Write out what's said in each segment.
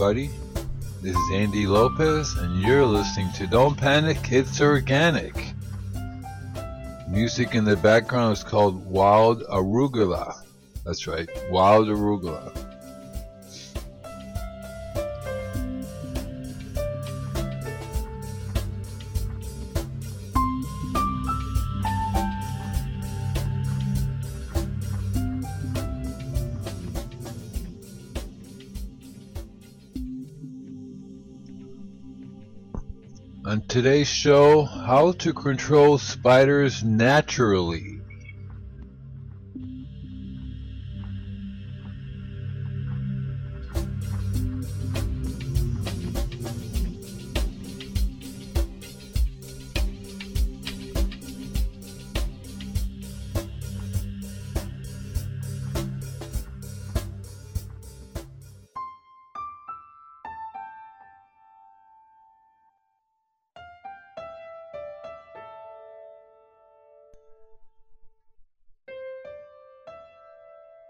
everybody. This is Andy Lopez, and you're listening to Don't Panic, It's Organic. Music in the background is called Wild Arugula. That's right, Wild Arugula. Today's show, how to control spiders naturally.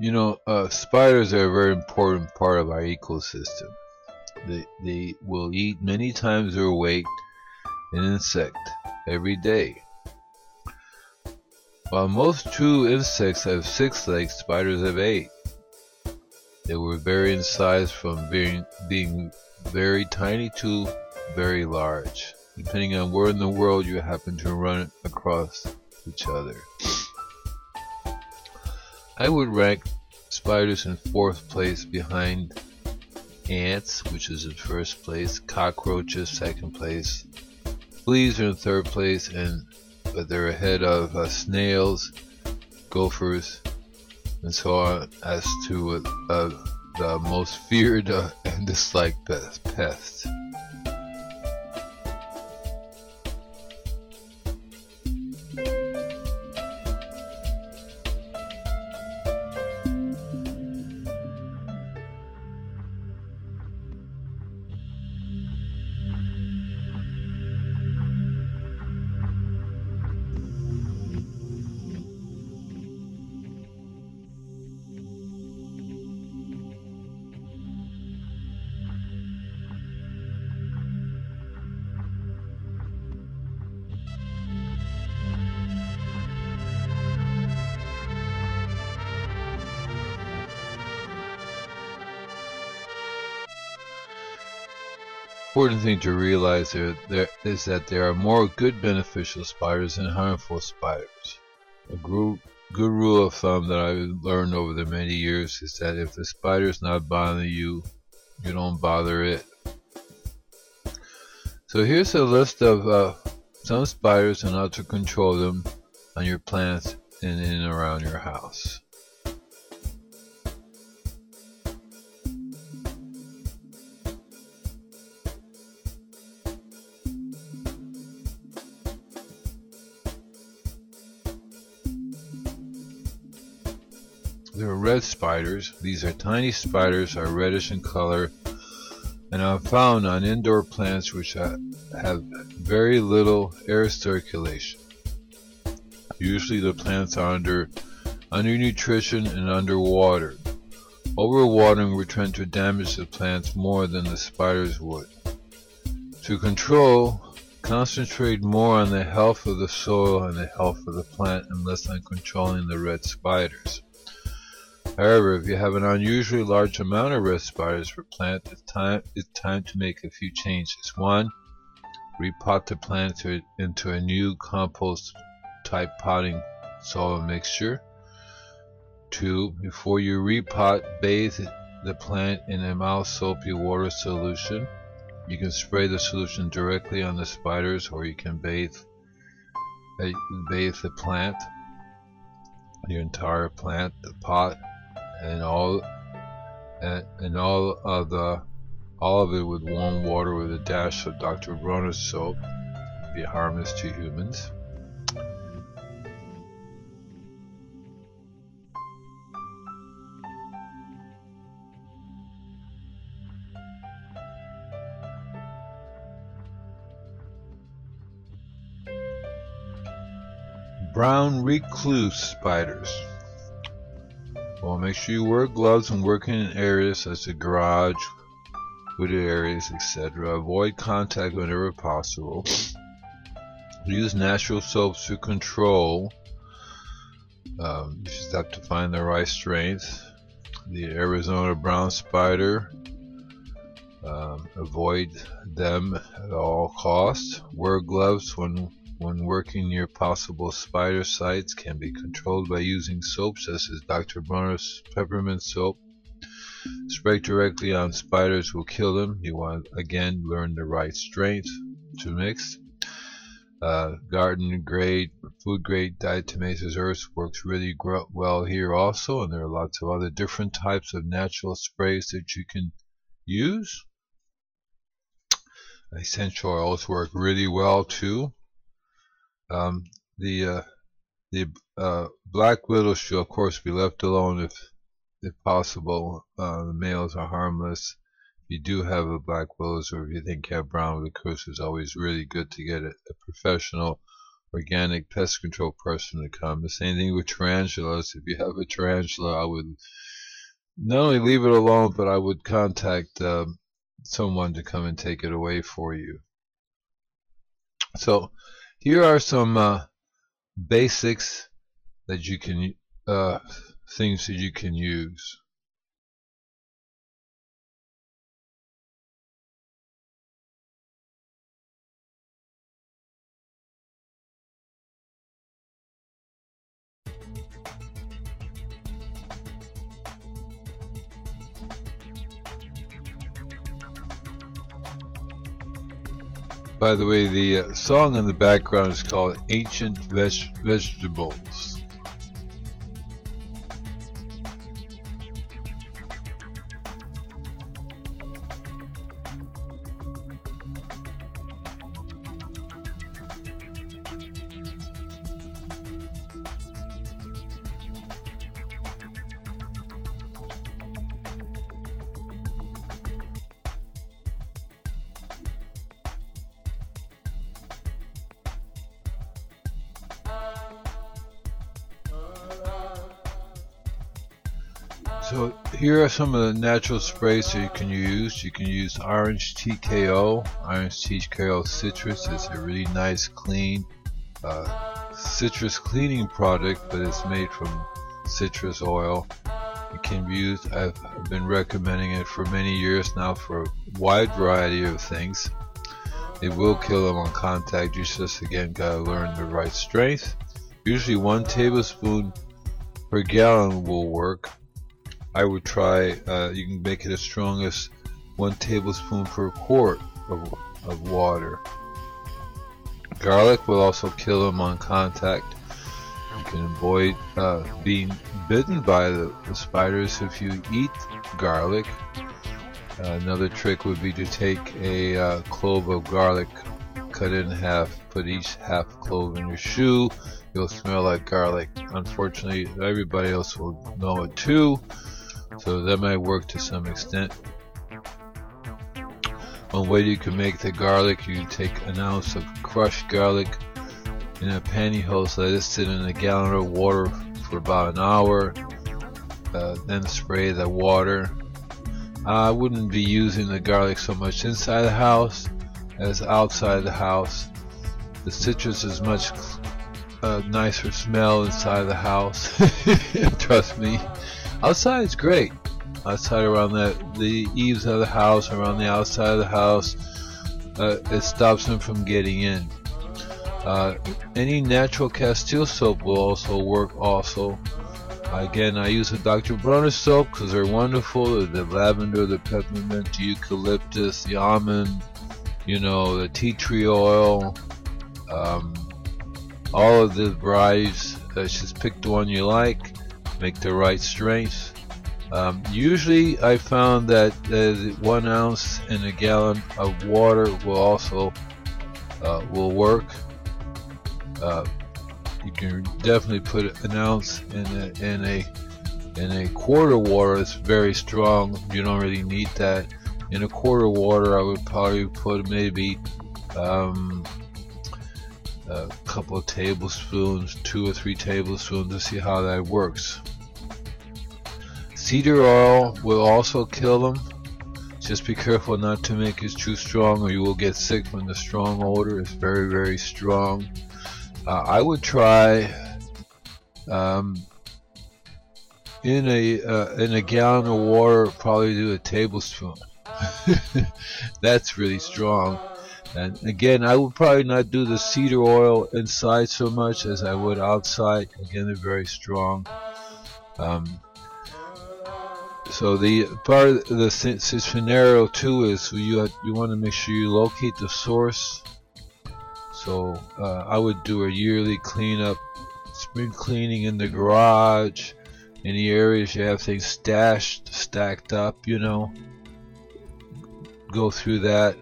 You know, uh, spiders are a very important part of our ecosystem. They, they will eat many times their weight in insect every day. While most true insects have six legs, spiders have eight. They will vary in size from being, being very tiny to very large, depending on where in the world you happen to run across each other. I would rank spiders in fourth place behind ants, which is in first place, cockroaches second place, fleas are in third place, and but they're ahead of uh, snails, gophers, and so on as to uh, the most feared uh, and disliked pests. Important thing to realize there, there is that there are more good beneficial spiders than harmful spiders. A good, good rule of thumb that I've learned over the many years is that if the spider is not bothering you, you don't bother it. So here's a list of uh, some spiders and how to control them on your plants and in and around your house. Red spiders. These are tiny spiders, are reddish in color, and are found on indoor plants which have very little air circulation. Usually the plants are under undernutrition and underwater. Overwatering would tend to damage the plants more than the spiders would. To control, concentrate more on the health of the soil and the health of the plant and less on controlling the red spiders. However, if you have an unusually large amount of red spiders per plant, it's time, it's time to make a few changes. One, repot the plant into a new compost type potting soil mixture. Two, before you repot, bathe the plant in a mild soapy water solution. You can spray the solution directly on the spiders or you can bathe bathe the plant, your entire plant, the pot, and all and, and all of the all of it with warm water with a dash of Dr. Bronner's soap. Be harmless to humans. Brown recluse spiders. Well, make sure you wear gloves when working in areas such as garage, wooded areas, etc. Avoid contact whenever possible. Use natural soaps to control. Um, you just have to find the right strength. The Arizona brown spider. Um, avoid them at all costs. Wear gloves when when working near possible spider sites can be controlled by using soaps such as Dr. Bronner's peppermint soap. Spray directly on spiders will kill them. You want again learn the right strength to mix. Uh, garden grade, food grade diatomaceous earth works really well here also, and there are lots of other different types of natural sprays that you can use. Essential oils work really well too. Um, the uh, the uh, black widow should of course be left alone if if possible. Uh, the males are harmless. If you do have a black widow, or if you think you have brown recluse, it's always really good to get a, a, professional organic pest control person to come. The same thing with tarantulas. If you have a tarantula, I would not only leave it alone, but I would contact um, someone to come and take it away for you. So here are some uh, basics that you can uh, things that you can use. By the way, the uh, song in the background is called Ancient Veg Vegetables. So here are some of the natural sprays that you can use. You can use Orange TKO. Orange TKO Citrus is a really nice clean uh, citrus cleaning product, but it's made from citrus oil. It can be used, I've been recommending it for many years now for a wide variety of things. It will kill them on contact. You just again gotta learn the right strength. Usually one tablespoon per gallon will work I would try, uh, you can make it as strong as one tablespoon per quart of, of water. Garlic will also kill them on contact. You can avoid uh, being bitten by the, the, spiders if you eat garlic. Uh, another trick would be to take a uh, clove of garlic, cut it in half, put each half clove in your shoe. You'll smell like garlic. Unfortunately, everybody else will know it too. So that might work to some extent. One way you can make the garlic, you take an ounce of crushed garlic in a pantyhose, let it sit in a gallon of water for about an hour, uh, then spray the water. I wouldn't be using the garlic so much inside the house as outside the house. The citrus is much uh, nicer smell inside the house. Trust me. Outside is great. Outside around the the eaves of the house, around the outside of the house, uh, it stops them from getting in. Uh, any natural Castile soap will also work. Also, again, I use a Dr. Bronner soap because they're wonderful. The lavender, the peppermint, the eucalyptus, the almond, you know, the tea tree oil, um, all of the varieties. Uh, just pick the one you like, make the right strength. Um, usually, I found that uh, one ounce in a gallon of water will also uh, will work. Uh, you can definitely put an ounce in a, in a in a quarter water. It's very strong. You don't really need that. In a quarter water, I would probably put maybe um, a couple of tablespoons, two or three tablespoons to see how that works. Cedar oil will also kill them. Just be careful not to make it too strong or you will get sick when the strong odor is very, very strong. Uh, I would try um, in a uh, in a gallon of water, probably do a tablespoon. That's really strong. And again, I would probably not do the cedar oil inside so much as I would outside. Again, they're very strong. Um, so the part of the scenario too is you have, you want to make sure you locate the source. So uh, I would do a yearly cleanup, spring cleaning in the garage, any areas you have things stashed, stacked up, you know. Go through that.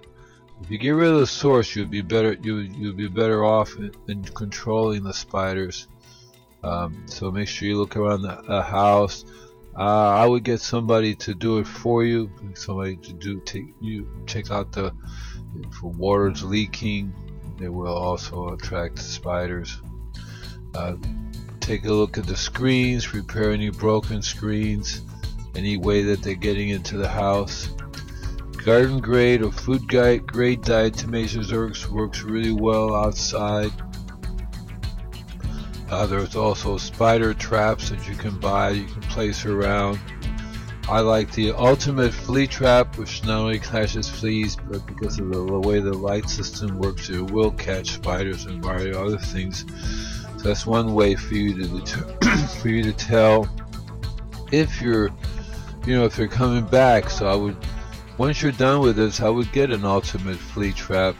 If you get rid of the source, you'd be better. You you'd be better off in, in controlling the spiders. Um, so make sure you look around the, the house uh, I would get somebody to do it for you. Somebody to do take you check out the if water's leaking. They will also attract spiders. Uh, take a look at the screens. Repair any broken screens. Any way that they're getting into the house. Garden grade or food grade diet diatomaceous works works really well outside. Uh, there's also spider traps that you can buy, you can place around. I like the ultimate flea trap, which not only catches fleas, but because of the, the way the light system works, it will catch spiders and various other things. So that's one way for you to for you to tell if you're, you know, if they're coming back. So I would, once you're done with this, I would get an ultimate flea trap,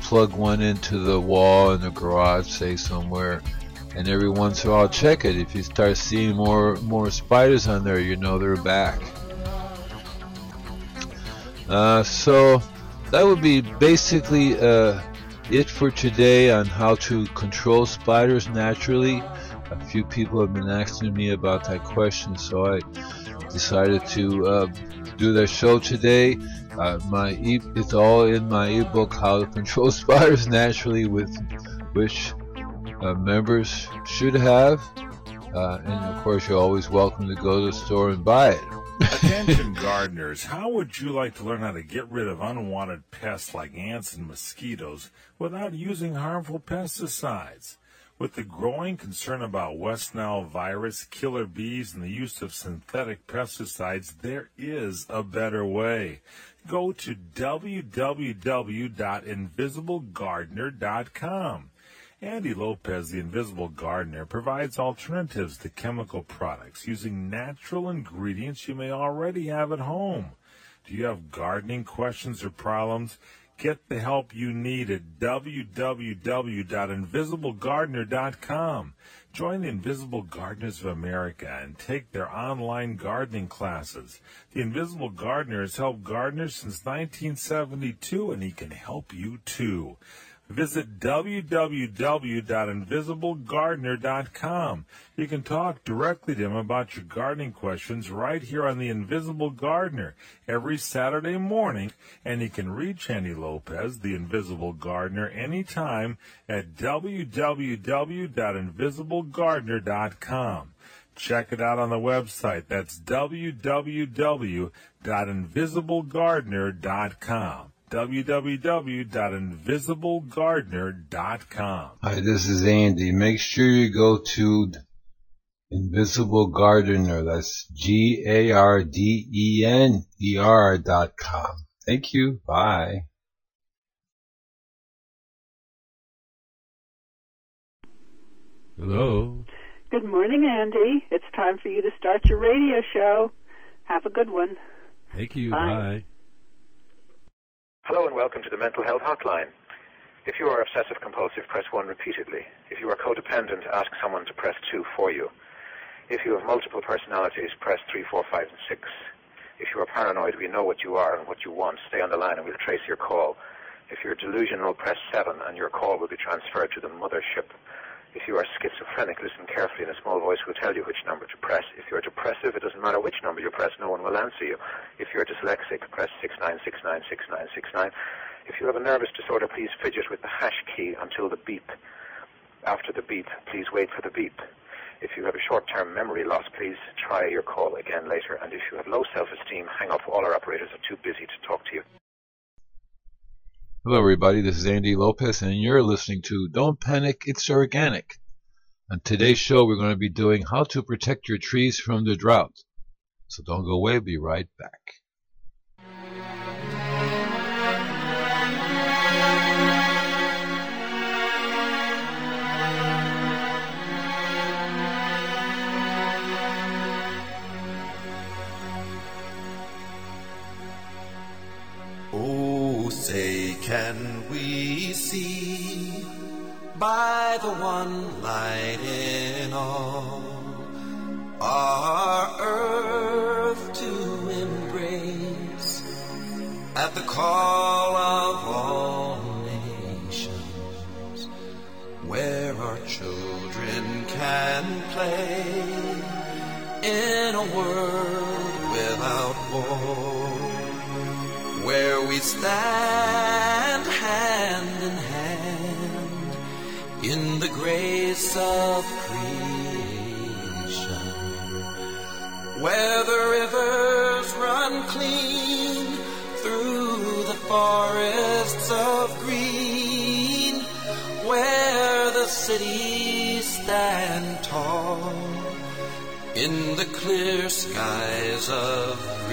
plug one into the wall in the garage, say somewhere and every once in a while check it. If you start seeing more more spiders on there, you know they're back. Uh, so that would be basically uh, it for today on how to control spiders naturally. A few people have been asking me about that question, so I decided to uh, do that show today. Uh, my e- it's all in my ebook, How to Control Spiders Naturally, with which uh, members should have. Uh, and of course, you're always welcome to go to the store and buy it. Attention gardeners, how would you like to learn how to get rid of unwanted pests like ants and mosquitoes without using harmful pesticides? With the growing concern about West Nile virus, killer bees, and the use of synthetic pesticides, there is a better way. Go to www.invisiblegardener.com. Andy Lopez, the Invisible Gardener, provides alternatives to chemical products using natural ingredients you may already have at home. Do you have gardening questions or problems? Get the help you need at www.invisiblegardener.com. Join the Invisible Gardeners of America and take their online gardening classes. The Invisible Gardener has helped gardeners since 1972 and he can help you too. Visit www.invisiblegardener.com. You can talk directly to him about your gardening questions right here on The Invisible Gardener every Saturday morning, and you can reach Andy Lopez, The Invisible Gardener, anytime at www.invisiblegardener.com. Check it out on the website. That's www.invisiblegardener.com www.invisiblegardener.com. Hi, this is Andy. Make sure you go to Invisible Gardener. That's G A R D E N E R dot com. Thank you. Bye. Hello. Good morning, Andy. It's time for you to start your radio show. Have a good one. Thank you. Bye. Bye. Hello and welcome to the Mental Health Hotline. If you are obsessive compulsive, press 1 repeatedly. If you are codependent, ask someone to press 2 for you. If you have multiple personalities, press 3, 4, 5, and 6. If you are paranoid, we know what you are and what you want. Stay on the line and we'll trace your call. If you're delusional, press 7 and your call will be transferred to the mothership. If you are schizophrenic, listen carefully and a small voice will tell you which number to press. If you're depressive, it doesn't matter which number you press, no one will answer you. If you're dyslexic, press 69696969. If you have a nervous disorder, please fidget with the hash key until the beep. After the beep, please wait for the beep. If you have a short-term memory loss, please try your call again later. And if you have low self-esteem, hang up. All our operators are too busy to talk to you. Hello, everybody. This is Andy Lopez, and you're listening to Don't Panic, It's Organic. On today's show, we're going to be doing how to protect your trees from the drought. So don't go away. Be right back. Can we see by the one light in all? Our earth to embrace at the call of all nations, where our children can play in a world without war where we stand hand in hand in the grace of creation, where the rivers run clean through the forests of green, where the cities stand tall in the clear skies of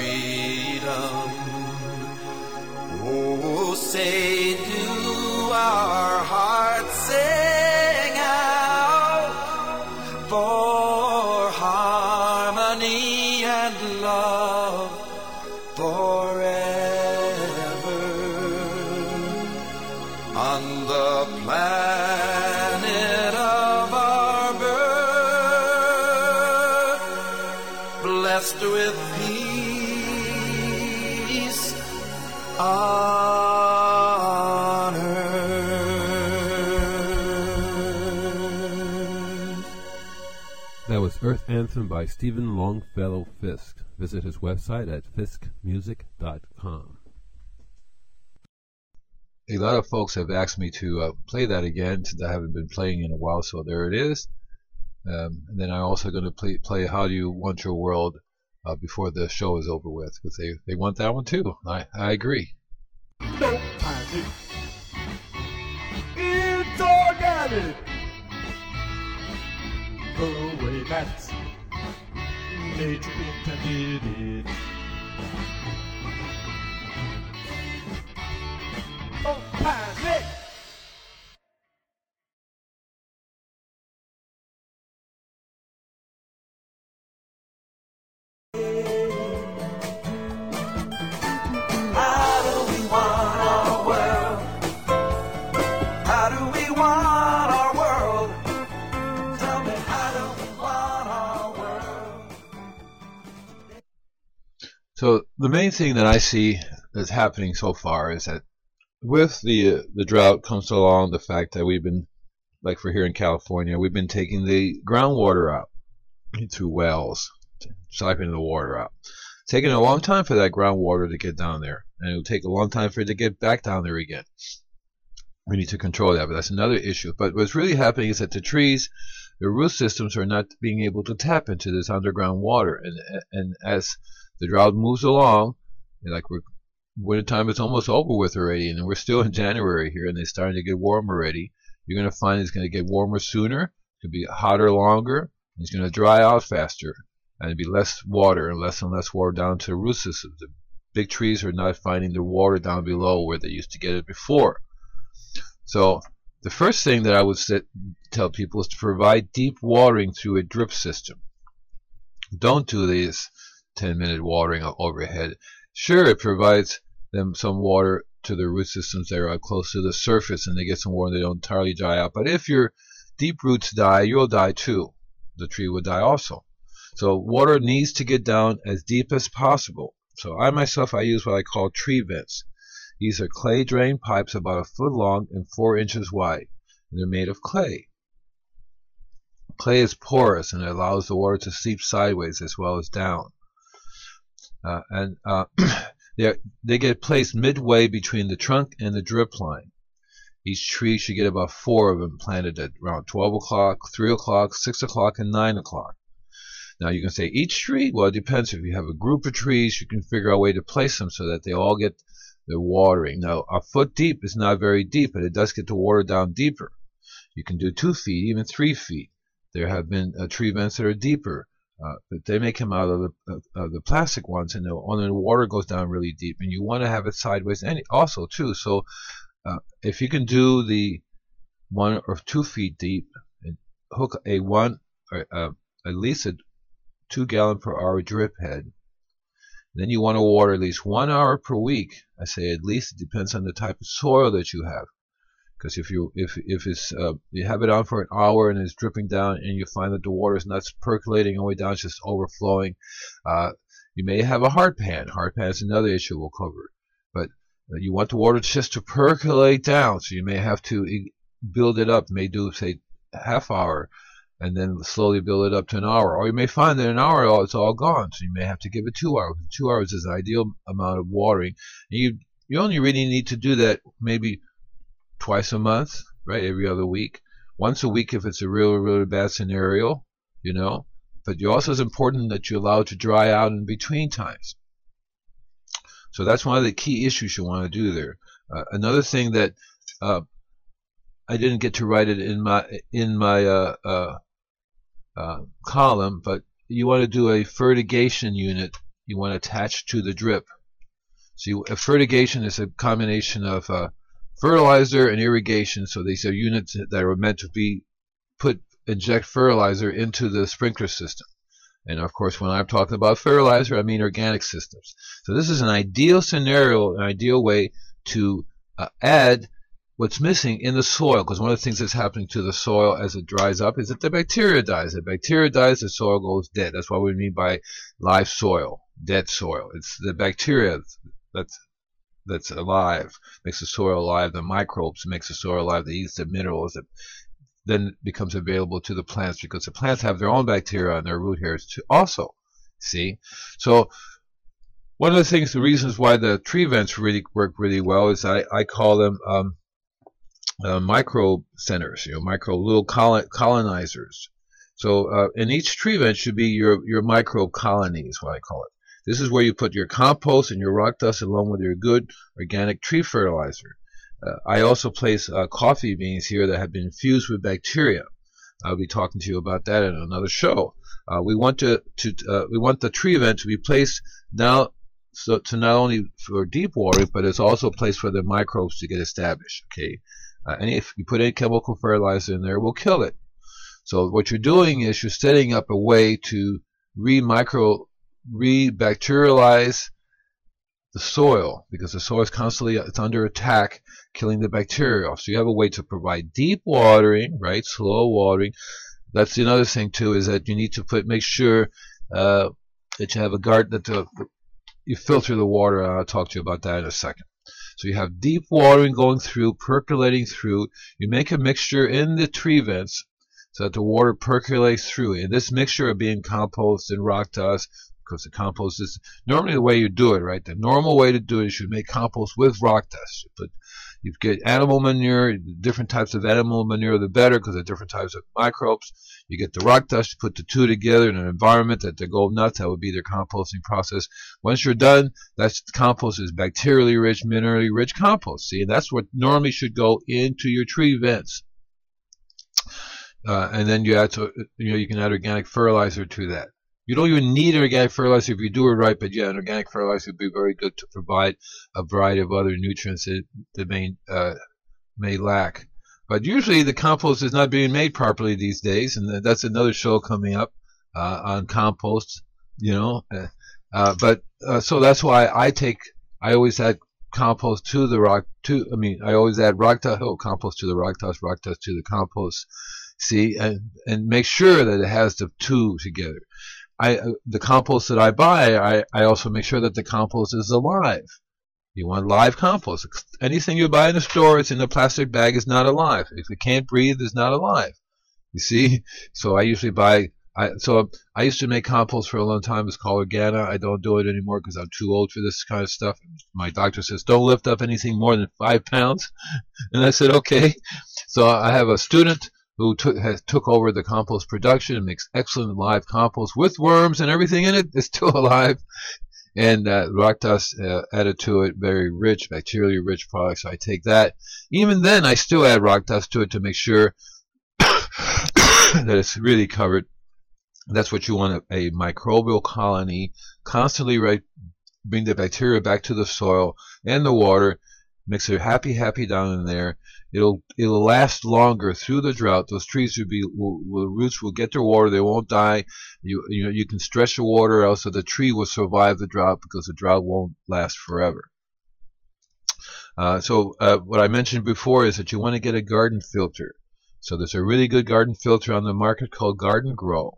Anthem by Stephen Longfellow Fisk. Visit his website at fiskmusic.com. A lot of folks have asked me to uh, play that again since I haven't been playing in a while, so there it is. Um, and then I'm also going to play, play How Do You Want Your World uh, before the show is over with because they, they want that one too. I, I agree. Don't panic. It's organic. The way it. Don't panic. Main thing that I see that's happening so far is that with the uh, the drought comes along the fact that we've been, like for here in California, we've been taking the groundwater out through wells, siphoning the water out. Taking a long time for that groundwater to get down there, and it'll take a long time for it to get back down there again. We need to control that, but that's another issue. But what's really happening is that the trees, the root systems are not being able to tap into this underground water, and and as the drought moves along, and like we're wintertime is almost over with already, and we're still in January here, and it's starting to get warm already. You're going to find it's going to get warmer sooner. It's going to be hotter longer. And it's going to dry out faster, and it'll be less water and less and less water down to the root systems. The big trees are not finding the water down below where they used to get it before. So the first thing that I would say, tell people is to provide deep watering through a drip system. Don't do these 10 minute watering overhead. Sure, it provides them some water to their root systems that are close to the surface and they get some water and they don't entirely dry out. But if your deep roots die, you'll die too. The tree will die also. So water needs to get down as deep as possible. So I myself, I use what I call tree vents. These are clay drain pipes about a foot long and four inches wide. And they're made of clay. Clay is porous and it allows the water to seep sideways as well as down. Uh, and uh, they, they get placed midway between the trunk and the drip line. Each tree should get about four of them planted at around 12 o'clock, 3 o'clock, 6 o'clock, and 9 o'clock. Now you can say each tree, well it depends. If you have a group of trees, you can figure out a way to place them so that they all get the watering. Now a foot deep is not very deep, but it does get the water down deeper. You can do two feet, even three feet. There have been uh, tree vents that are deeper, uh, but they may come out of the, uh, the plastic ones, and the, the water goes down really deep. And you want to have it sideways, and also too. So uh, if you can do the one or two feet deep, and hook a one or uh, at least a two gallon per hour drip head. Then you want to water at least one hour per week. I say at least. It depends on the type of soil that you have. Because if you if if it's uh, you have it on for an hour and it's dripping down and you find that the water is not percolating all the way down, it's just overflowing, uh, you may have a hard pan. Hard pan is another issue we'll cover. But uh, you want the water just to percolate down, so you may have to build it up. May do say half hour and then slowly build it up to an hour. Or you may find that an hour it's all gone, so you may have to give it two hours. Two hours is the ideal amount of watering. And you you only really need to do that maybe twice a month, right? Every other week. Once a week if it's a really, really bad scenario, you know. But you also it's important that you allow it to dry out in between times. So that's one of the key issues you want to do there. Uh, another thing that uh, I didn't get to write it in my in my uh, uh uh, column, but you want to do a fertigation unit you want to attach to the drip. So you, a fertigation is a combination of uh, fertilizer and irrigation. So these are units that are meant to be put inject fertilizer into the sprinkler system. And of course, when I'm talking about fertilizer, I mean organic systems. So this is an ideal scenario, an ideal way to uh, add what's missing in the soil, because one of the things that's happening to the soil as it dries up is that the bacteria dies. The bacteria dies, the soil goes dead. That's what we mean by live soil, dead soil. It's the bacteria that's that's alive, makes the soil alive. The microbes makes the soil alive. That eats the minerals that then becomes available to the plants because the plants have their own bacteria on their root hairs too. Also, see, so one of the things, the reasons why the tree vents really work really well is I, I call them um, uh, micro centers, you know, micro little colonizers. So, uh, and each tree vent should be your, your micro colony is what I call it. This is where you put your compost and your rock dust along with your good organic tree fertilizer. Uh, I also place uh, coffee beans here that have been infused with bacteria. I'll be talking to you about that in another show. Uh, we want to, to uh, we want the tree vent to be placed now so to not only for deep watering, but it's also a place for the microbes to get established. Okay, uh, and if you put any chemical fertilizer in there, it will kill it. So what you're doing is you're setting up a way to re-micro, re-bacterialize the soil because the soil is constantly it's under attack, killing the bacteria. So you have a way to provide deep watering, right? Slow watering. That's another thing too is that you need to put make sure uh, that you have a garden that the, you filter the water. I'll talk to you about that in a second. So you have deep watering going through, percolating through. You make a mixture in the tree vents so that the water percolates through. And this mixture of being compost and rock dust, because the compost is normally the way you do it, right? The normal way to do it is you make compost with rock dust. You put you get animal manure, different types of animal manure, the better because of different types of microbes. You get the rock dust, you put the two together in an environment that they go nuts. That would be their composting process. Once you're done, that's compost is bacterially rich, minerally rich compost. See, that's what normally should go into your tree vents. Uh, and then you add to, you know, you can add organic fertilizer to that. You don't even need organic fertilizer if you do it right, but yeah, an organic fertilizer would be very good to provide a variety of other nutrients that, that may, uh, may lack. But usually the compost is not being made properly these days, and that's another show coming up uh, on compost, you know. Uh, uh but uh, so that's why I take, I always add compost to the rock to I mean I always add rock dust oh, compost to the rock dust, rock dust to the compost. See and and make sure that it has the two together. I uh, the compost that I buy, I, I also make sure that the compost is alive. You want live compost. Anything you buy in the store, it's in a plastic bag, is not alive. If it can't breathe, it's not alive. You see? So I usually buy I, so I used to make compost for a long time. It's called Organa. I don't do it anymore because I'm too old for this kind of stuff. My doctor says don't lift up anything more than five pounds, and I said okay. So I have a student who took has took over the compost production and makes excellent live compost with worms and everything in it. It's still alive, and uh, rock dust uh, added to it, very rich, bacteria rich products. So I take that. Even then, I still add rock dust to it to make sure that it's really covered that's what you want a, a microbial colony constantly right, bring the bacteria back to the soil and the water, makes it happy, happy down in there. It'll it'll last longer through the drought. Those trees will be will, will, roots will get their water. They won't die. You you know you can stretch the water out so the tree will survive the drought because the drought won't last forever. Uh, so uh, what I mentioned before is that you want to get a garden filter. So there's a really good garden filter on the market called Garden Grow.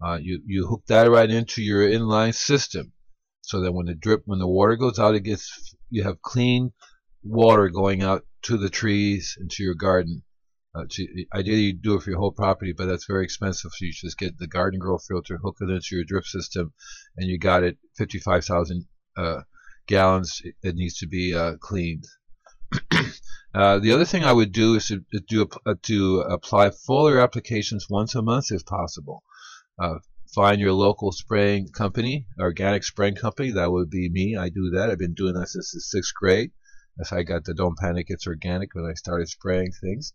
Uh, you you hook that right into your inline system, so that when the drip when the water goes out, it gets you have clean water going out to the trees and to your garden. Uh, to, ideally, you do it for your whole property, but that's very expensive. So you just get the Garden Grow filter, hook it into your drip system, and you got it 55,000 uh, gallons. It needs to be uh, cleaned. Uh, the other thing I would do is to, to do uh, to apply foliar applications once a month if possible. Uh, find your local spraying company, organic spraying company. That would be me. I do that. I've been doing that since the sixth grade. As I got the Don't Panic It's Organic when I started spraying things.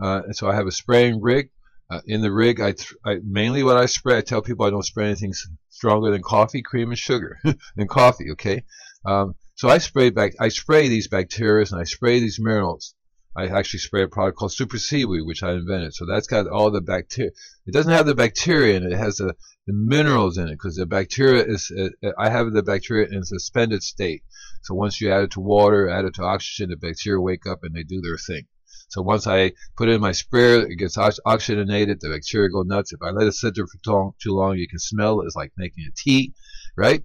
Uh, and so I have a spraying rig. Uh, in the rig, I, I, mainly what I spray. I tell people I don't spray anything stronger than coffee, cream, and sugar, and coffee. Okay. Um, so I spray back. I spray these bacteria and I spray these minerals. I actually spray a product called Super Seaweed, which I invented. So that's got all the bacteria. It doesn't have the bacteria in it. It has the, the minerals in it because the bacteria is. Uh, I have the bacteria in suspended state. So once you add it to water, add it to oxygen, the bacteria wake up and they do their thing. So once I put it in my sprayer, it gets oxygenated. The bacteria go nuts. If I let it sit there for too long, too long you can smell it. It's like making a tea, right?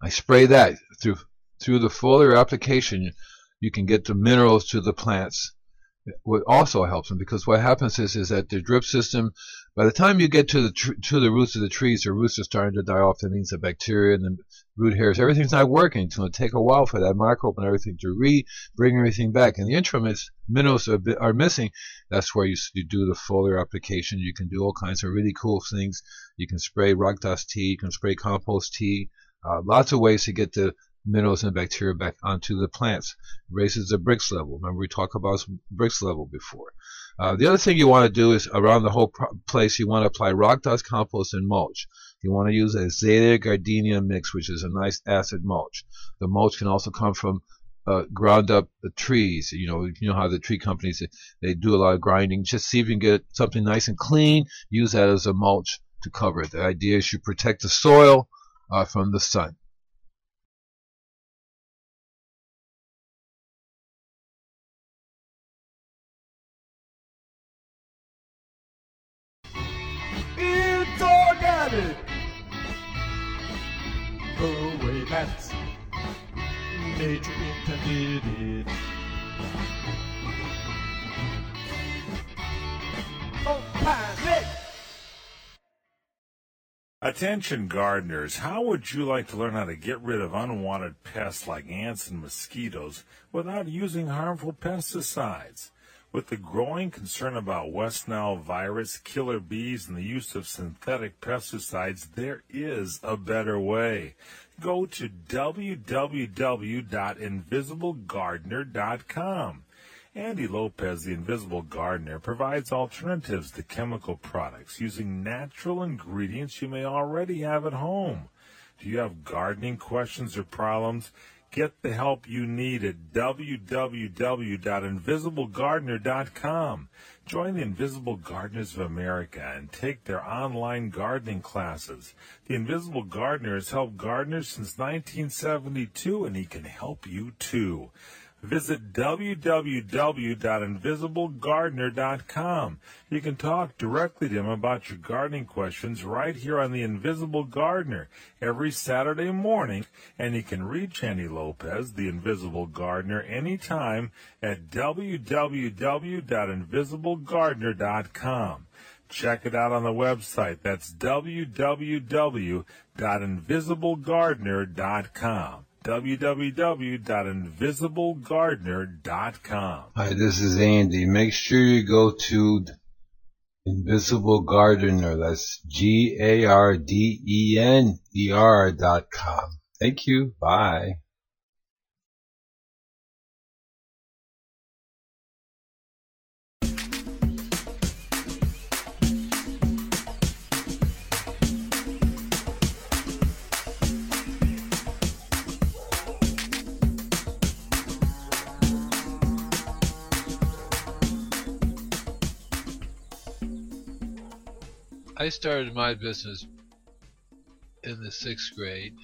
I spray that through through the foliar application you can get the minerals to the plants. What also helps them because what happens is is that the drip system, by the time you get to the tr- to the roots of the trees, the roots are starting to die off. That means the bacteria and the root hairs, everything's not working. It's going to take a while for that microbe and everything to re bring everything back. And the interim minerals are, are missing. That's where you, you do the foliar application. You can do all kinds of really cool things. You can spray rock dust tea. You can spray compost tea. Uh, lots of ways to get the minerals and bacteria back onto the plants. Raises the Brix level. Remember we talked about Brix level before. Uh, the other thing you want to do is around the whole place you want to apply rock dust compost and mulch. You want to use a Zeta gardenia mix, which is a nice acid mulch. The mulch can also come from uh, ground up trees. You know, you know how the tree companies they do a lot of grinding. Just see if you can get something nice and clean. Use that as a mulch to cover it. The idea is you protect the soil uh, from the sun. Attention gardeners, how would you like to learn how to get rid of unwanted pests like ants and mosquitoes without using harmful pesticides? With the growing concern about West Nile virus, killer bees, and the use of synthetic pesticides, there is a better way. Go to www.invisiblegardener.com. Andy Lopez, the Invisible Gardener, provides alternatives to chemical products using natural ingredients you may already have at home. Do you have gardening questions or problems? Get the help you need at www.invisiblegardener.com. Join the Invisible Gardeners of America and take their online gardening classes. The Invisible Gardener has helped gardeners since 1972 and he can help you too. Visit www.invisiblegardener.com. You can talk directly to him about your gardening questions right here on The Invisible Gardener every Saturday morning, and you can reach Andy Lopez, The Invisible Gardener, anytime at www.invisiblegardener.com. Check it out on the website. That's www.invisiblegardener.com www.invisiblegardener.com. Hi, this is Andy. Make sure you go to Invisible Gardener. That's G A R D E N E R dot com. Thank you. Bye. I started my business in the sixth grade,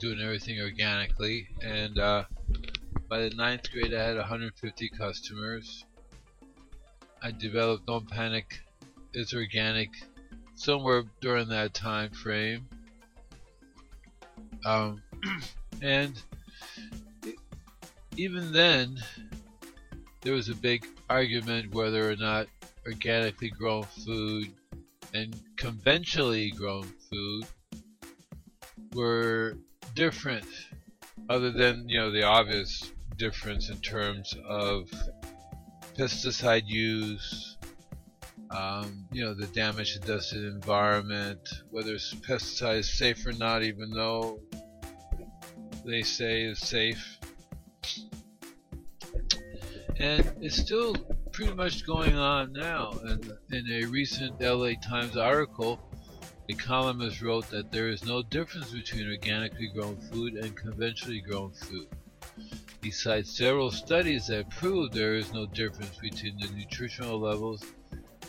doing everything organically, and uh, by the ninth grade, I had 150 customers. I developed Don't Panic It's organic somewhere during that time frame, um, and even then, there was a big argument whether or not organically grown food and conventionally grown food were different other than you know the obvious difference in terms of pesticide use um, you know the damage it does to the environment whether pesticide is safe or not even though they say it's safe. And it's still pretty much going on now. And in a recent LA Times article, a columnist wrote that there is no difference between organically grown food and conventionally grown food. He cites several studies that prove there is no difference between the nutritional levels,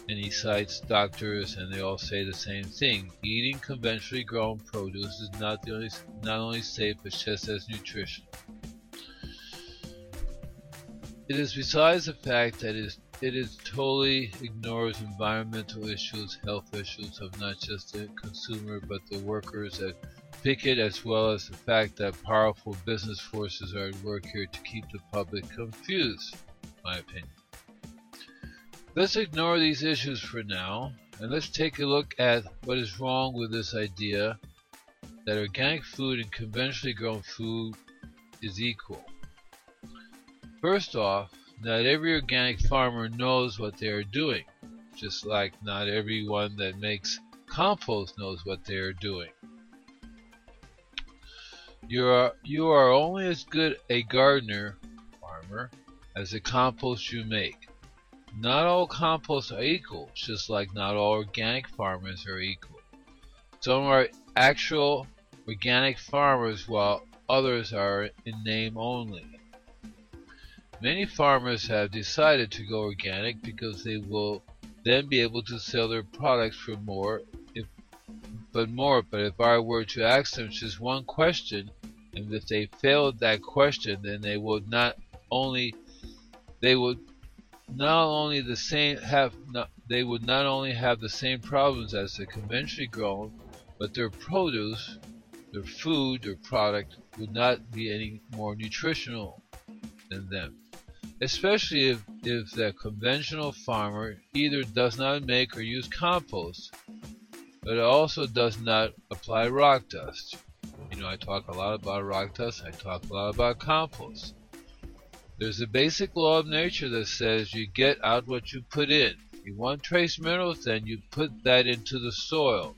and he cites doctors, and they all say the same thing: eating conventionally grown produce is not only not only safe but just as nutritious. It is besides the fact that it, is, it is totally ignores environmental issues, health issues of not just the consumer but the workers that pick it, as well as the fact that powerful business forces are at work here to keep the public confused, my opinion. Let's ignore these issues for now, and let's take a look at what is wrong with this idea that organic food and conventionally grown food is equal. First off, not every organic farmer knows what they are doing, just like not everyone that makes compost knows what they are doing. You are, you are only as good a gardener, farmer, as the compost you make. Not all composts are equal, just like not all organic farmers are equal. Some are actual organic farmers while others are in name only. Many farmers have decided to go organic because they will then be able to sell their products for more if but more. But if I were to ask them just one question and if they failed that question then they would not only they would not only the same have not, they would not only have the same problems as the conventionally grown but their produce their food their product would not be any more nutritional than them especially if, if the conventional farmer either does not make or use compost, but also does not apply rock dust. You know, I talk a lot about rock dust, I talk a lot about compost. There's a basic law of nature that says you get out what you put in. You want trace minerals, then you put that into the soil.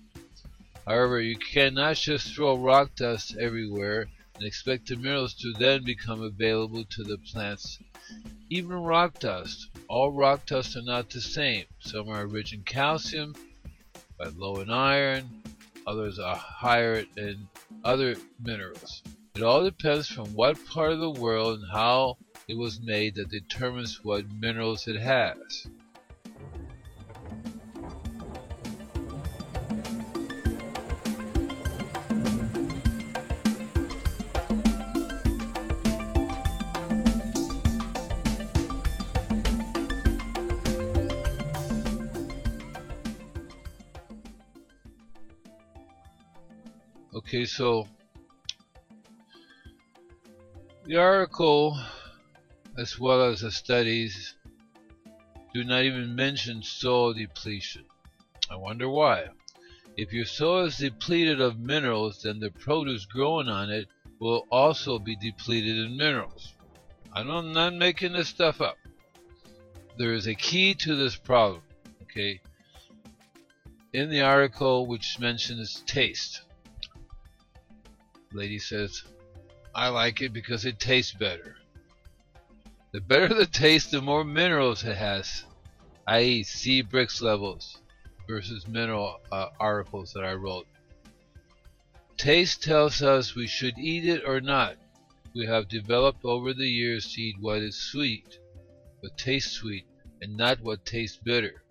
However, you cannot just throw rock dust everywhere and expect the minerals to then become available to the plants even rock dust. All rock dust are not the same. Some are rich in calcium, but low in iron. Others are higher in other minerals. It all depends from what part of the world and how it was made that determines what minerals it has. Okay, so the article, as well as the studies, do not even mention soil depletion. I wonder why. If your soil is depleted of minerals, then the produce growing on it will also be depleted in minerals. I'm not making this stuff up. There is a key to this problem, okay? In the article, which mentions taste, lady says, I like it because it tastes better. The better the taste, the more minerals it has, i.e., C Brix levels versus mineral uh, articles that I wrote. Taste tells us we should eat it or not. We have developed over the years to eat what is sweet, what tastes sweet, and not what tastes bitter.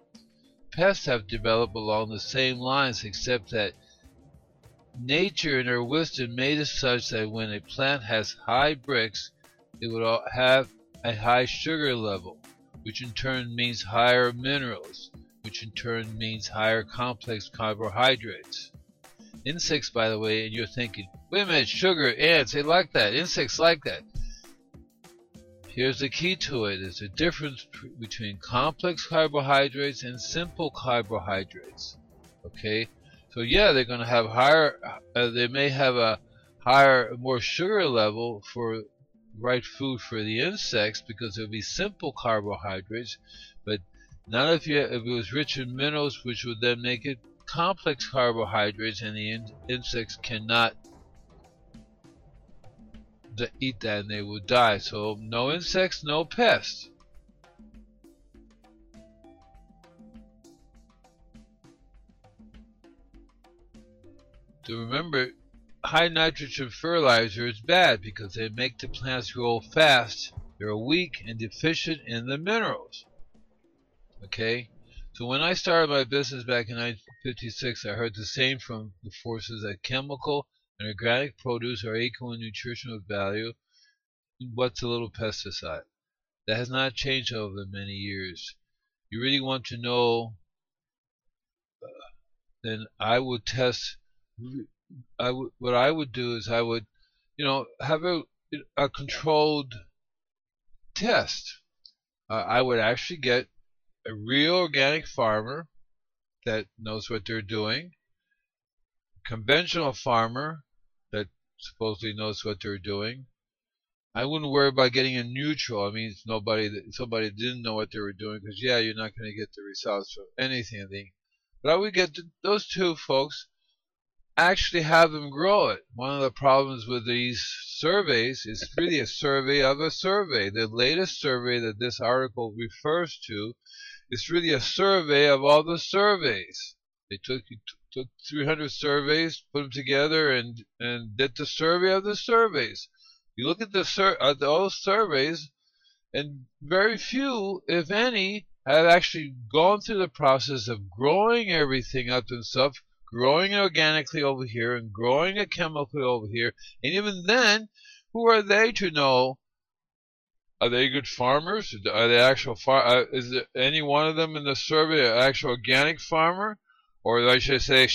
Pests have developed along the same lines, except that Nature in her wisdom made it such that when a plant has high Brix, it would have a high sugar level, which in turn means higher minerals, which in turn means higher complex carbohydrates. Insects, by the way, and you're thinking, wait a minute, sugar, ants, they like that. Insects like that. Here's the key to it. There's a difference between complex carbohydrates and simple carbohydrates. Okay? So yeah, they're going to have higher. Uh, they may have a higher, more sugar level for right food for the insects because it would be simple carbohydrates, but not if you if it was rich in minerals, which would then make it complex carbohydrates, and the in, insects cannot eat that and they would die. So no insects, no pests. To remember, high nitrogen fertilizer is bad because they make the plants grow fast. They're weak and deficient in the minerals. Okay? So when I started my business back in 1956, I heard the same from the forces that chemical and organic produce are equal in nutritional value. What's a little pesticide? That has not changed over the many years. You really want to know, uh, then I would test I would what I would do is I would, you know, have a a controlled test. Uh, I would actually get a real organic farmer that knows what they're doing, conventional farmer that supposedly knows what they're doing. I wouldn't worry about getting a neutral. I mean, it's nobody that somebody didn't know what they were doing because yeah, you're not going to get the results from anything. But I would get those two folks actually have them grow it. One of the problems with these surveys is really a survey of a survey. The latest survey that this article refers to is really a survey of all the surveys. They took took 300 surveys, put them together, and and did the survey of the surveys. You look at the sur uh, at those surveys, and very few, if any, have actually gone through the process of growing everything up stuff growing organically over here and growing chemically over here. And even then, who are they to know? Are they good farmers? Are they actual far? Uh, is there any one of them in the survey an actual organic farmer? Or I should say,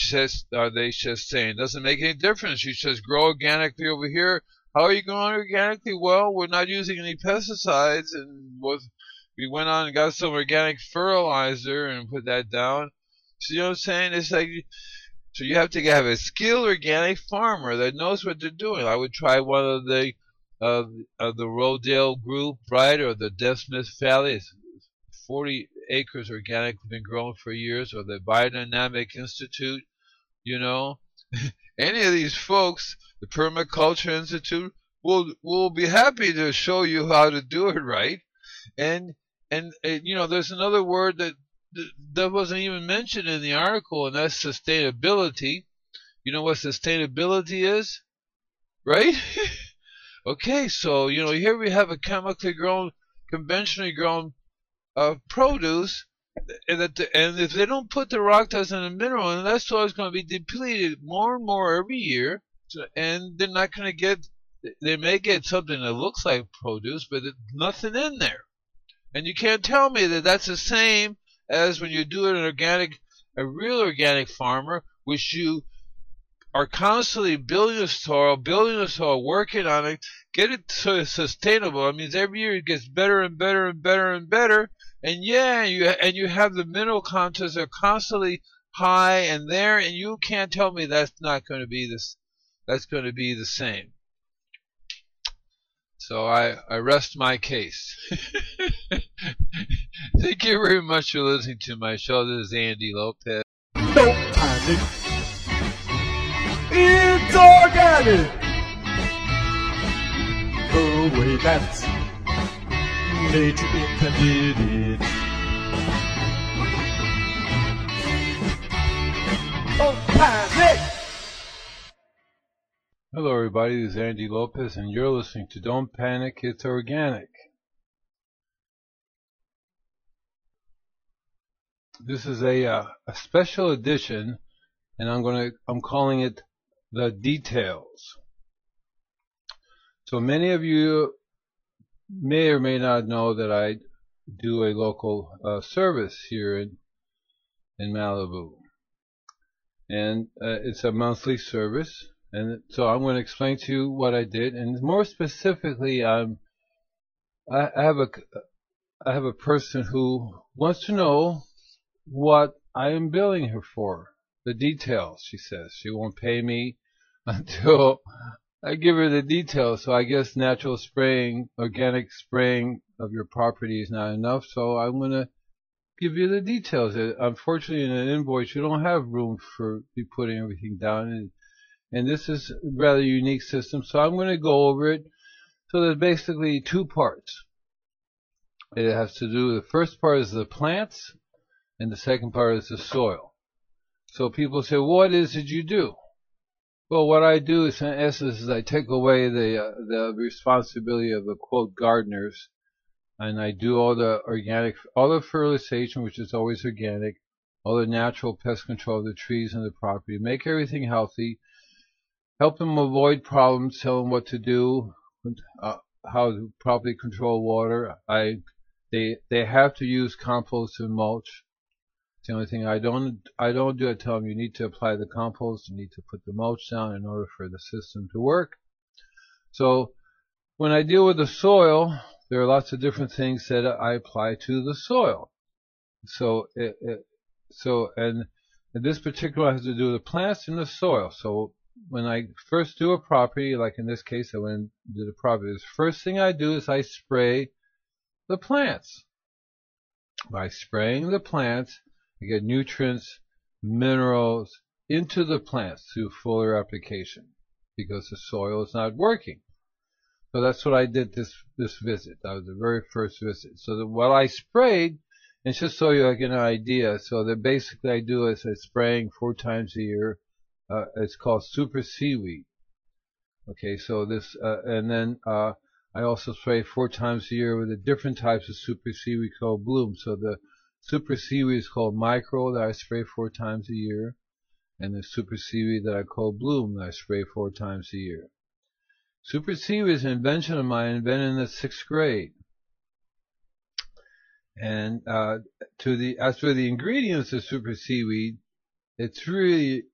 are they just saying, doesn't make any difference. You just grow organically over here. How are you growing organically? Well, we're not using any pesticides, and we went on and got some organic fertilizer and put that down. See what I'm saying? It's like so you have to have a skilled organic farmer that knows what they're doing. I would try one of the uh, of the Rodale group, right, or the Deaf Smith Valley. It's 40 acres organic, been grown for years, or the Biodynamic Institute. You know, any of these folks, the Permaculture Institute, will will be happy to show you how to do it right. And and, and you know, there's another word that that wasn't even mentioned in the article, and that's sustainability. You know what sustainability is? Right? Okay, so you know here we have a chemically grown, conventionally grown uh, produce, and the, and if they don't put the rock dust and the mineral, and that soil is going to be depleted more and more every year, and they're not going to get. They may get something that looks like produce, but nothing in there. And you can't tell me that that's the same as when you do it an organic, a real organic farmer, which you are constantly building the soil, building the soil, working on it, get it so it's sustainable. I mean, every year it gets better and better and better and better. And yeah, you and you have the mineral contents are constantly high and there, and you can't tell me that's not going to be this. That's going to be the same. So I, I rest my case. Thank you very much for listening to my show. This is Andy Lopez. Don't panic. It's organic. The way that nature intended it. Don't panic. Hello, everybody. This is Andy Lopez, and you're listening to Don't Panic, It's Organic. This is a, uh, a special edition, and I'm gonna I'm calling it the details. So many of you may or may not know that I do a local uh, service here in in Malibu, and uh, it's a monthly service. And so I'm going to explain to you what I did, and more specifically, I'm I have a I have a person who wants to know what I am billing her for. The details, she says. She won't pay me until I give her the details. So I guess natural spraying, organic spraying of your property is not enough. So I'm going to give you the details. Uh, Unfortunately, in an invoice, you don't have room for be putting everything down. And, and this is a rather unique system. So I'm going to go over it. So there's basically two parts. It has to do, the first part is the plants, and the second part is the soil. So people say, what is it you do? Well, what I do is, in essence, is I take away the uh, the responsibility of the quote gardeners, and I do all the organic, all the fertilization, which is always organic, all the natural pest control of the trees and the property, make everything healthy, help them avoid problems, tell them what to do, uh, how to properly control water. I they they have to use compost and mulch. It's the only thing I don't I don't do. I tell them you need to apply the compost, you need to put the mulch down in order for the system to work. So when I deal with the soil, there are lots of different things that I apply to the soil. So it, it, so and, and this particular has to do with the plants and the soil. So when I first do a property, like in this case, I went and did a property. The first thing I do is I spray the plants. By spraying the plants, I get nutrients, minerals into the plants through foliar application because the soil is not working. So that's what I did this this visit. That was the very first visit. So the, what I sprayed, and just so you like an idea, so that basically I do is I spraying four times a year. Uh, it's called super seaweed. Okay, so this uh, and then uh, I also spray four times a year with the different types of super seaweed called bloom. So the super seaweed is called micro that I spray four times a year, and the super seaweed that I call bloom that I spray four times a year. Super seaweed is an invention of mine, invented in the sixth grade. And uh, to the as for the ingredients of super seaweed, it's really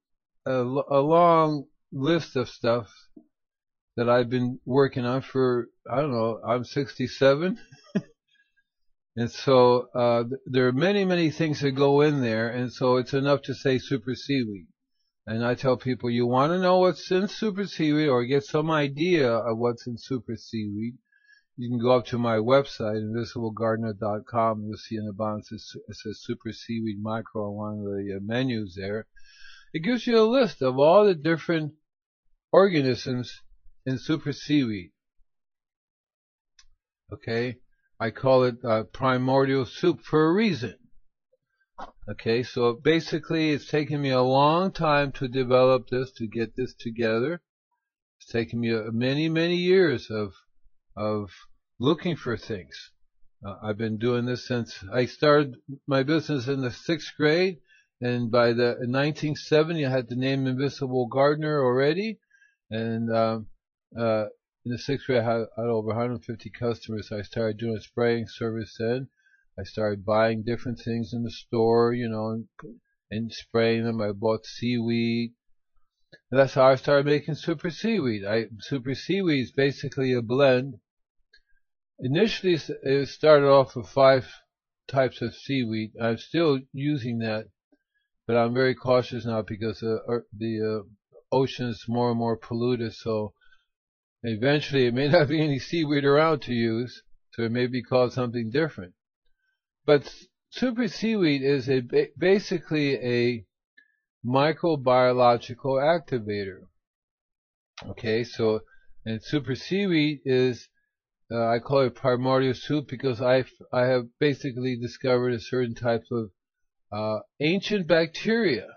a, a long list of stuff that I've been working on for I don't know. I'm 67, and so uh, there are many many things that go in there, and so it's enough to say super seaweed. And I tell people, you want to know what's in super seaweed or get some idea of what's in super seaweed, you can go up to my website, invisiblegardener.com. You'll see in the bottom it says, it says super seaweed micro on one of the uh, menus there. It gives you a list of all the different organisms in super seaweed. Okay, I call it uh, primordial soup for a reason. Okay, so basically it's taken me a long time to develop this, to get this together. It's taken me uh, many, many years of of looking for things. Uh, I've been doing this since I started my business in the sixth grade, and by the 1970 I had the name Invisible Gardener already, and um, uh, in the sixth grade I had, had over 150 customers. I started doing a spraying service then. I started buying different things in the store, you know, and, and spraying them. I bought seaweed. And that's how I started making super seaweed. I super seaweed is basically a blend. Initially, it started off with five types of seaweed. I'm still using that, but I'm very cautious now because uh, the uh, ocean is more and more polluted. So eventually, it may not be any seaweed around to use, so it may be called something different. But super seaweed is a basically a microbiological activator. Okay, so and super seaweed is uh, I call it primordial soup because I I have basically discovered a certain type of uh, ancient bacteria,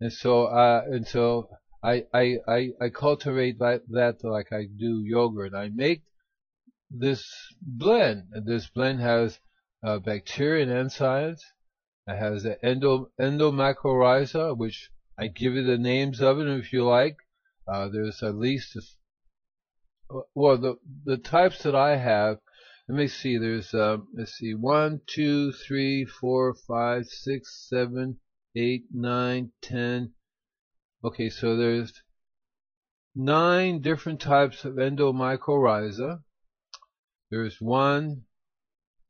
and so uh, and so I I I, I cultivate that, that like I do yogurt. I make this blend, and this blend has uh, bacteria and enzymes. It has the endo, endomycorrhiza, which I give you the names of it if you like. Uh, there's at least, a, well, the the types that I have. Let me see. There's um, let's see, one, two, three, four, five, six, seven, eight, nine, ten. Okay, so there's nine different types of endomycorrhiza. There's one,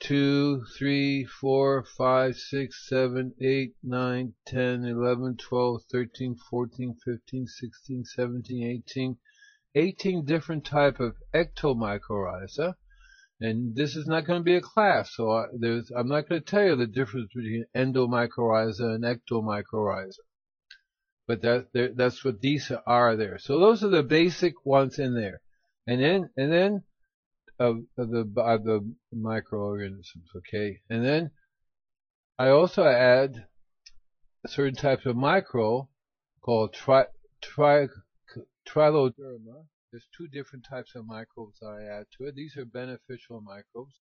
two, three, four, five, six, seven, eight, nine, ten, eleven, twelve, thirteen, fourteen, fifteen, sixteen, seventeen, eighteen, eighteen different type of ectomycorrhiza. And this is not going to be a class, so I, I'm not going to tell you the difference between endomycorrhiza and ectomycorrhiza. But that, that's what these are there. So those are the basic ones in there. And then, and then of, of the of the microorganisms. Okay, and then I also add certain types of micro called tri, tri. There's two different types of microbes that I add to it. These are beneficial microbes.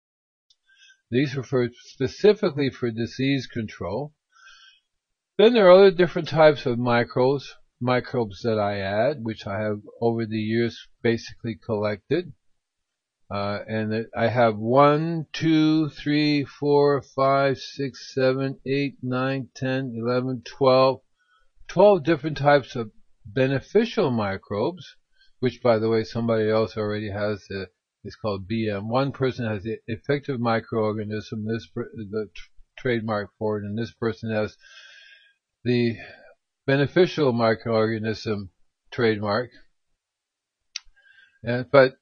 These are specifically for disease control. Then there are other different types of microbes, microbes that I add, which I have over the years basically collected. Uh, and I have one, two, three, four, five, six, seven, eight, nine, ten, eleven, twelve, twelve different types of beneficial microbes, which by the way somebody else already has the, it's called BM. One person has the effective microorganism, this the trademark for it, and this person has the beneficial microorganism trademark. And, but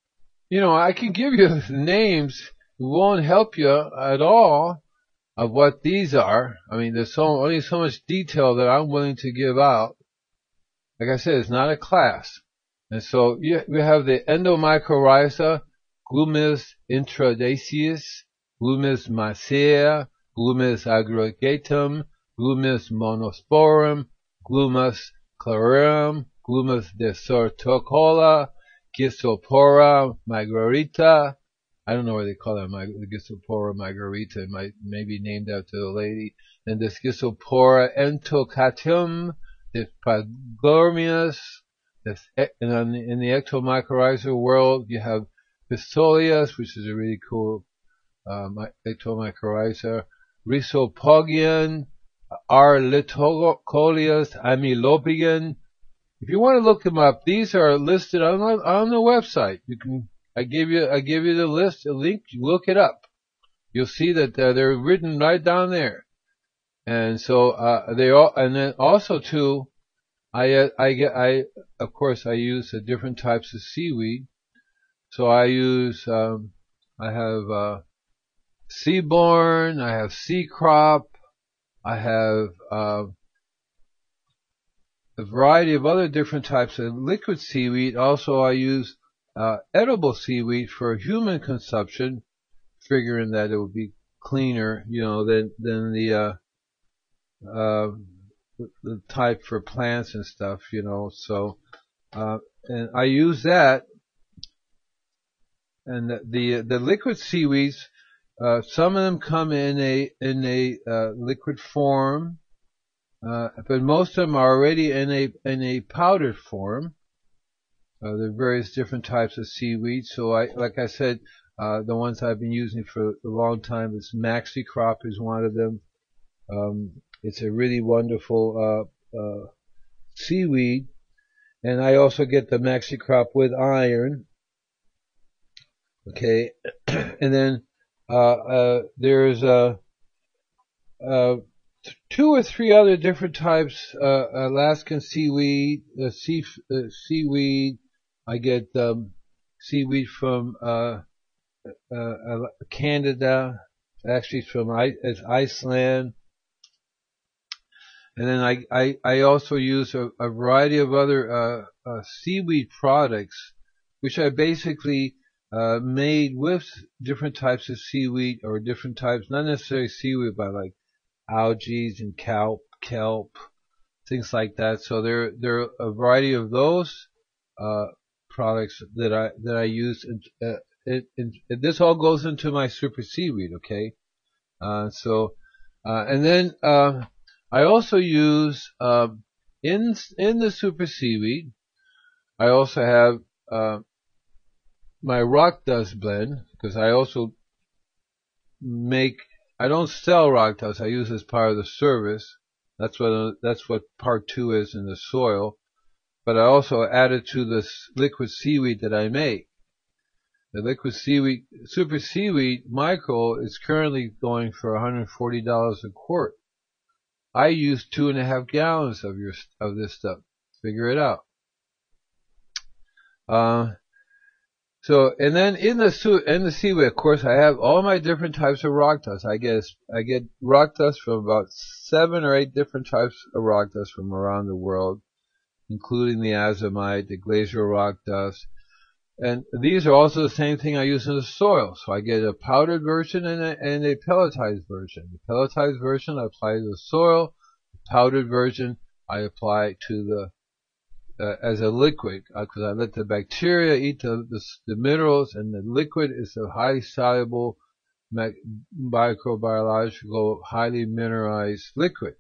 you know, I can give you names. It won't help you at all of what these are. I mean, there's so only so much detail that I'm willing to give out. Like I said, it's not a class. And so we have the endomycorrhiza, Glomus intraradices, Glomus mosseae, Glomus aggregatum, Glomus monosporum, Glomus clarum, Glomus deserticola, Gigaspora margarita. I don't know why they call it the Gigaspora margarita. It might maybe named after the lady. And this Gisopora entocatum, the Paglormius, this, and in the ectomycorrhiza world, you have Pisolithus, which is a really cool um, ectomycorrhiza, Rhizopogon, R. litocolius, if you want to look them up, these are listed on the, on the website. You can I give you I give you the list, a link. You look it up. You'll see that uh, they're written right down there. And so uh, they all and then also too, I uh, I I of course I use uh, different types of seaweed. So I use um, I have uh, seaborn, I have sea crop, I have uh, a variety of other different types of liquid seaweed. Also, I use uh, edible seaweed for human consumption, figuring that it would be cleaner, you know, than than the uh, uh, the type for plants and stuff, you know. So, uh, and I use that. And the the, liquid seaweeds, uh, some of them come in a in a uh, liquid form, uh, but most of them are already in a in a powdered form. Uh, there are various different types of seaweed. So I, like I said, uh, the ones I've been using for a long time is Maxicrop is one of them. Um, it's a really wonderful uh, uh, seaweed, and I also get the Maxicrop with iron. Okay, and then uh, uh, there's uh, uh, two or three other different types. Uh, Alaskan seaweed, sea seaweed. I get um, seaweed from uh, uh, uh, Canada. Actually, from it's Iceland. And then I, I, I also use a, a variety of other uh, uh, seaweed products, which I basically uh, made with different types of seaweed or different types, not necessarily seaweed, but like algae and kelp, kelp, things like that. So there there are a variety of those uh, products that I that I use. And, uh, it, it, this all goes into my super seaweed, okay? Uh, so uh, and then uh, I also use um, in in the super seaweed. I also have uh, my rock dust blend because I also make. I don't sell rock dust. I use as part of the service. That's what that's what part two is in the soil. But I also add it to the liquid seaweed that I make. The liquid seaweed, super seaweed micro is currently going for $140 a quart. I use two and a half gallons of your of this stuff. Figure it out. Uh, so and then in the in the seaweed, of course, I have all my different types of rock dust. I get I get rock dust from about seven or eight different types of rock dust from around the world, including the azomite, the glacial rock dust, and these are also the same thing I use in the soil. So I get a powdered version and a, and a pelletized version. The pelletized version I apply to the soil. The powdered version I apply to the uh, as a liquid because uh, I let the bacteria eat the, the, the minerals, and the liquid is a highly soluble microbiological, highly mineralized liquid.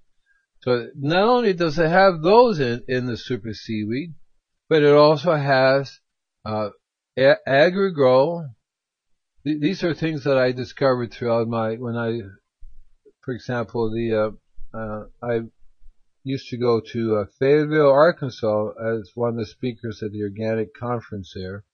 So not only does it have those in, in the super seaweed, but it also has uh, Agrigrow. These are things that I discovered throughout my when I, for example, the uh, uh, I used to go to uh, Fayetteville, Arkansas, as one of the speakers at the organic conference there.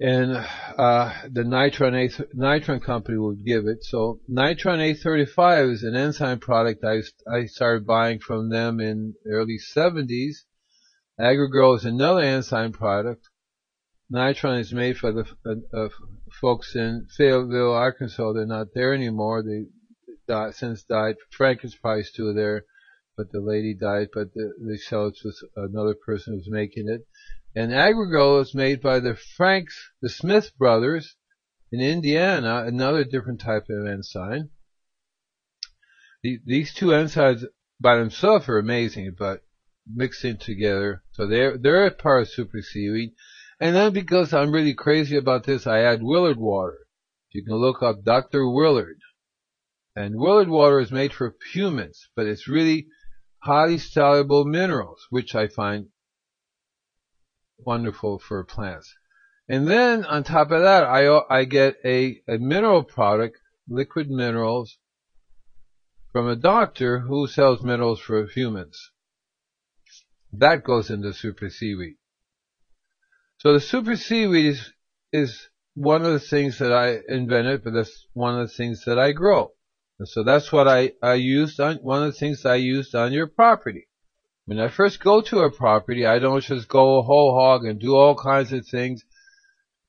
And uh, the Nitron A Nitron company would give it. So Nitron A35 is an enzyme product I I started buying from them in early 70s. Agrigrow is another enzyme product. Nitron is made for the uh, uh, folks in Fayetteville, Arkansas. They're not there anymore. They died, since died. Frank is probably still there, but the lady died. But the, they sell it to another person who's making it. And Agrigrow is made by the Franks, the Smith brothers in Indiana, another different type of enzyme. The, these two enzymes by themselves are amazing, but mixing together, so they're they're a part of super seaweed. And then because I'm really crazy about this, I add Willard water. You can look up Dr. Willard. And Willard water is made for humans, but it's really highly soluble minerals, which I find wonderful for plants. And then on top of that, I, I get a, a mineral product, liquid minerals, from a doctor who sells minerals for humans. That goes into super seaweed. So the super seaweed is, is one of the things that I invented, but that's one of the things that I grow. And so that's what I, I used on, one of the things I used on your property. When I first go to a property, I don't just go whole hog and do all kinds of things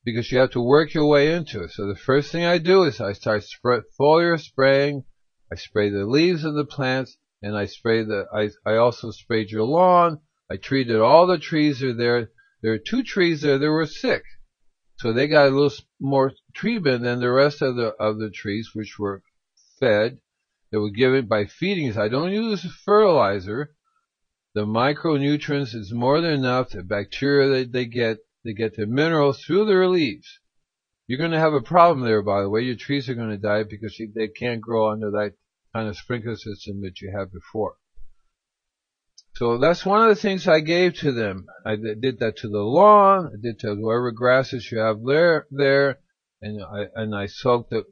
because you have to work your way into it. So the first thing I do is I start spray, foliar spraying. I spray the leaves of the plants and I spray the, I, I also sprayed your lawn. I treated all the trees are there. There are two trees there that were sick. So they got a little more treatment than the rest of the, of the trees, which were fed. They were given by feedings. I don't use fertilizer. the micronutrients is more than enough. The bacteria that they get, they get the minerals through their leaves. You're going to have a problem there, by the way. Your trees are going to die because they can't grow under that kind of sprinkler system that you had before. So that's one of the things I gave to them. I did that to the lawn. I did to whatever grasses you have there, there, and I and I soaked the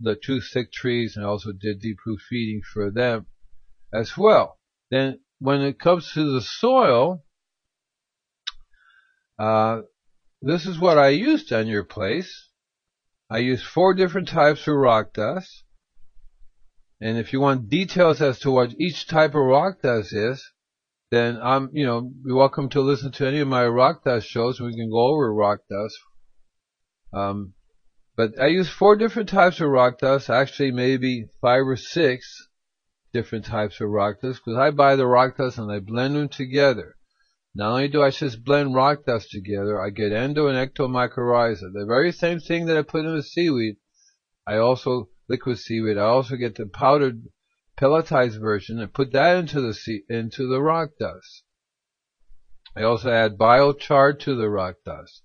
the two thick trees, and also did deep root feeding for them as well. Then when it comes to the soil, uh, this is what I used on your place. I used four different types of rock dust. And if you want details as to what each type of rock dust is, then I'm, you know, you're welcome to listen to any of my rock dust shows. We can go over rock dust. Um, but I use four different types of rock dust, actually maybe five or six different types of rock dust, because I buy the rock dust and I blend them together. Not only do I just blend rock dust together, I get endo and ectomycorrhiza. The very same thing that I put in the seaweed, I also, liquid seaweed, I also get the powdered pelletized version and put that into the into the rock dust. I also add biochar to the rock dust.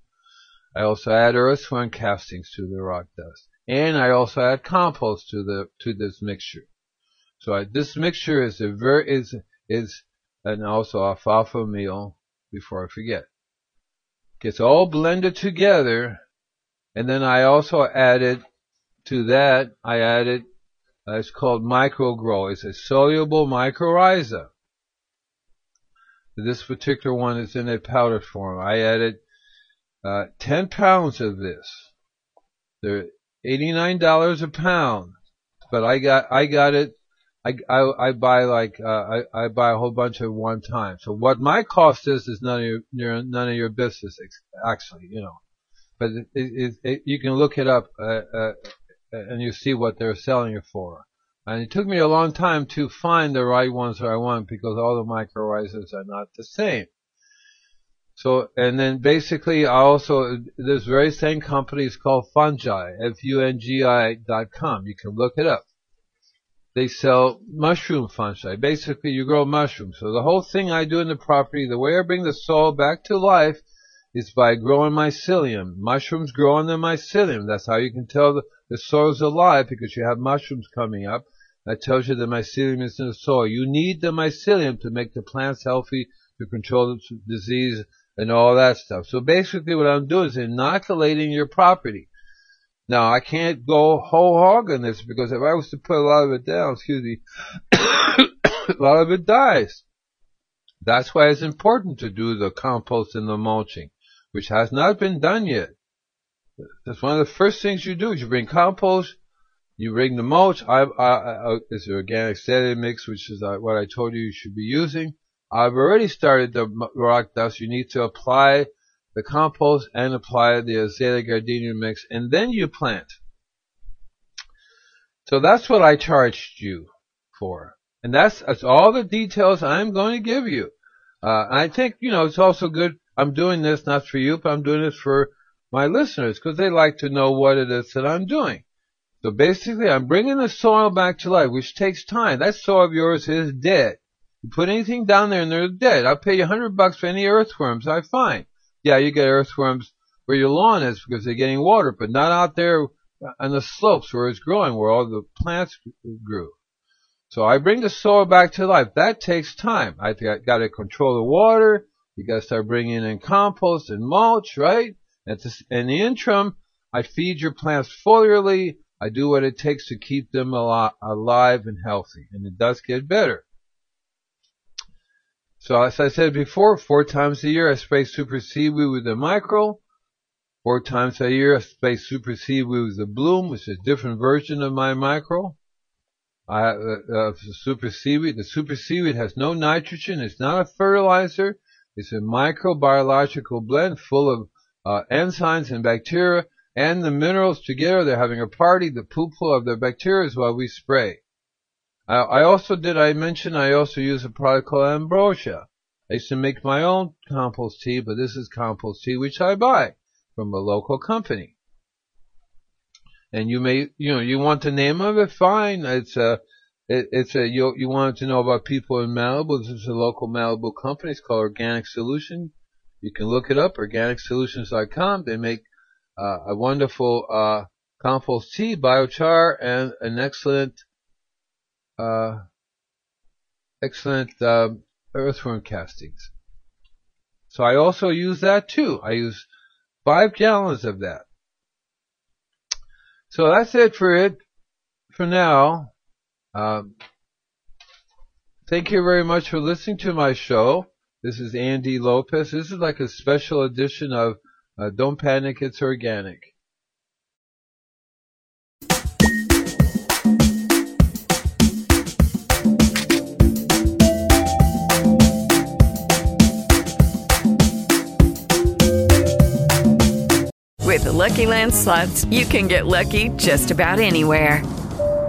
I also add earthworm castings to the rock dust. And I also add compost to the, to this mixture. So I, this mixture is a very, is, is, and also alfalfa meal before I forget. Gets all blended together. And then I also added to that, I added, uh, it's called MycoGrow. It's a soluble mycorrhiza. This particular one is in a powder form. I added uh, 10 pounds of this. They're $89 a pound, but I got I got it. I, I, I buy like uh, I, I buy a whole bunch at one time. So what my cost is is none of your, your none of your business actually, you know. But it, it, it, you can look it up uh, uh, and you see what they're selling it for. And it took me a long time to find the right ones that I want because all the mycorrhizas are not the same. So, and then basically I also, this very same company is called Fungi, F-U-N-G-I dot com. You can look it up. They sell mushroom fungi. Basically you grow mushrooms. So the whole thing I do in the property, the way I bring the soil back to life is by growing mycelium. Mushrooms grow on the mycelium. That's how you can tell the, the soil's alive because you have mushrooms coming up. That tells you the mycelium is in the soil. You need the mycelium to make the plants healthy, to control the disease and all that stuff. So basically what I'm doing is inoculating your property. Now I can't go whole hog on this because if I was to put a lot of it down, excuse me, a lot of it dies. That's why it's important to do the compost and the mulching, which has not been done yet. That's one of the first things you do. Is you bring compost, you bring the mulch. I, I, I, it's an organic steady mix, which is uh, what I told you you should be using. I've already started the rock dust. You need to apply the compost and apply the azalea gardenia mix, and then you plant. So that's what I charged you for. And that's, that's all the details I'm going to give you. Uh, I think, you know, it's also good. I'm doing this not for you, but I'm doing this for my listeners because they like to know what it is that I'm doing. So basically, I'm bringing the soil back to life, which takes time. That soil of yours is dead. You put anything down there and they're dead. I'll pay you a hundred bucks for any earthworms I find. Yeah, you get earthworms where your lawn is because they're getting water, but not out there on the slopes where it's growing, where all the plants grew. So I bring the soil back to life. That takes time. I got to control the water. You got to start bringing in compost and mulch, right? And in the interim, I feed your plants foliarly. I do what it takes to keep them alive and healthy, and it does get better. So as I said before, four times a year I spray super seaweed with the micro. Four times a year I spray super seaweed with the bloom, which is a different version of my micro. I, uh, uh, super seaweed. The super seaweed has no nitrogen. It's not a fertilizer. It's a microbiological blend full of uh, enzymes and bacteria and the minerals together. They're having a party. The poop full of the bacteria is what we spray. I, I also did, I mentioned I also use a product called Ambrosia. I used to make my own compost tea, but this is compost tea which I buy from a local company. And you may, you know, you want the name of it, fine. It's a, it, it's a you you wanted to know about people in Malibu. This is a local Malibu company. It's called Organic Solution. You can look it up, organicsolutions.com. They make uh, a wonderful uh, compost tea, biochar, and an excellent, uh, excellent um, earthworm castings. So I also use that too. I use five gallons of that. So that's it for it for now. Um, thank you very much for listening to my show. This is Andy Lopez. This is like a special edition of uh, Don't Panic, It's Organic. With the Lucky Land slots, you can get lucky just about anywhere.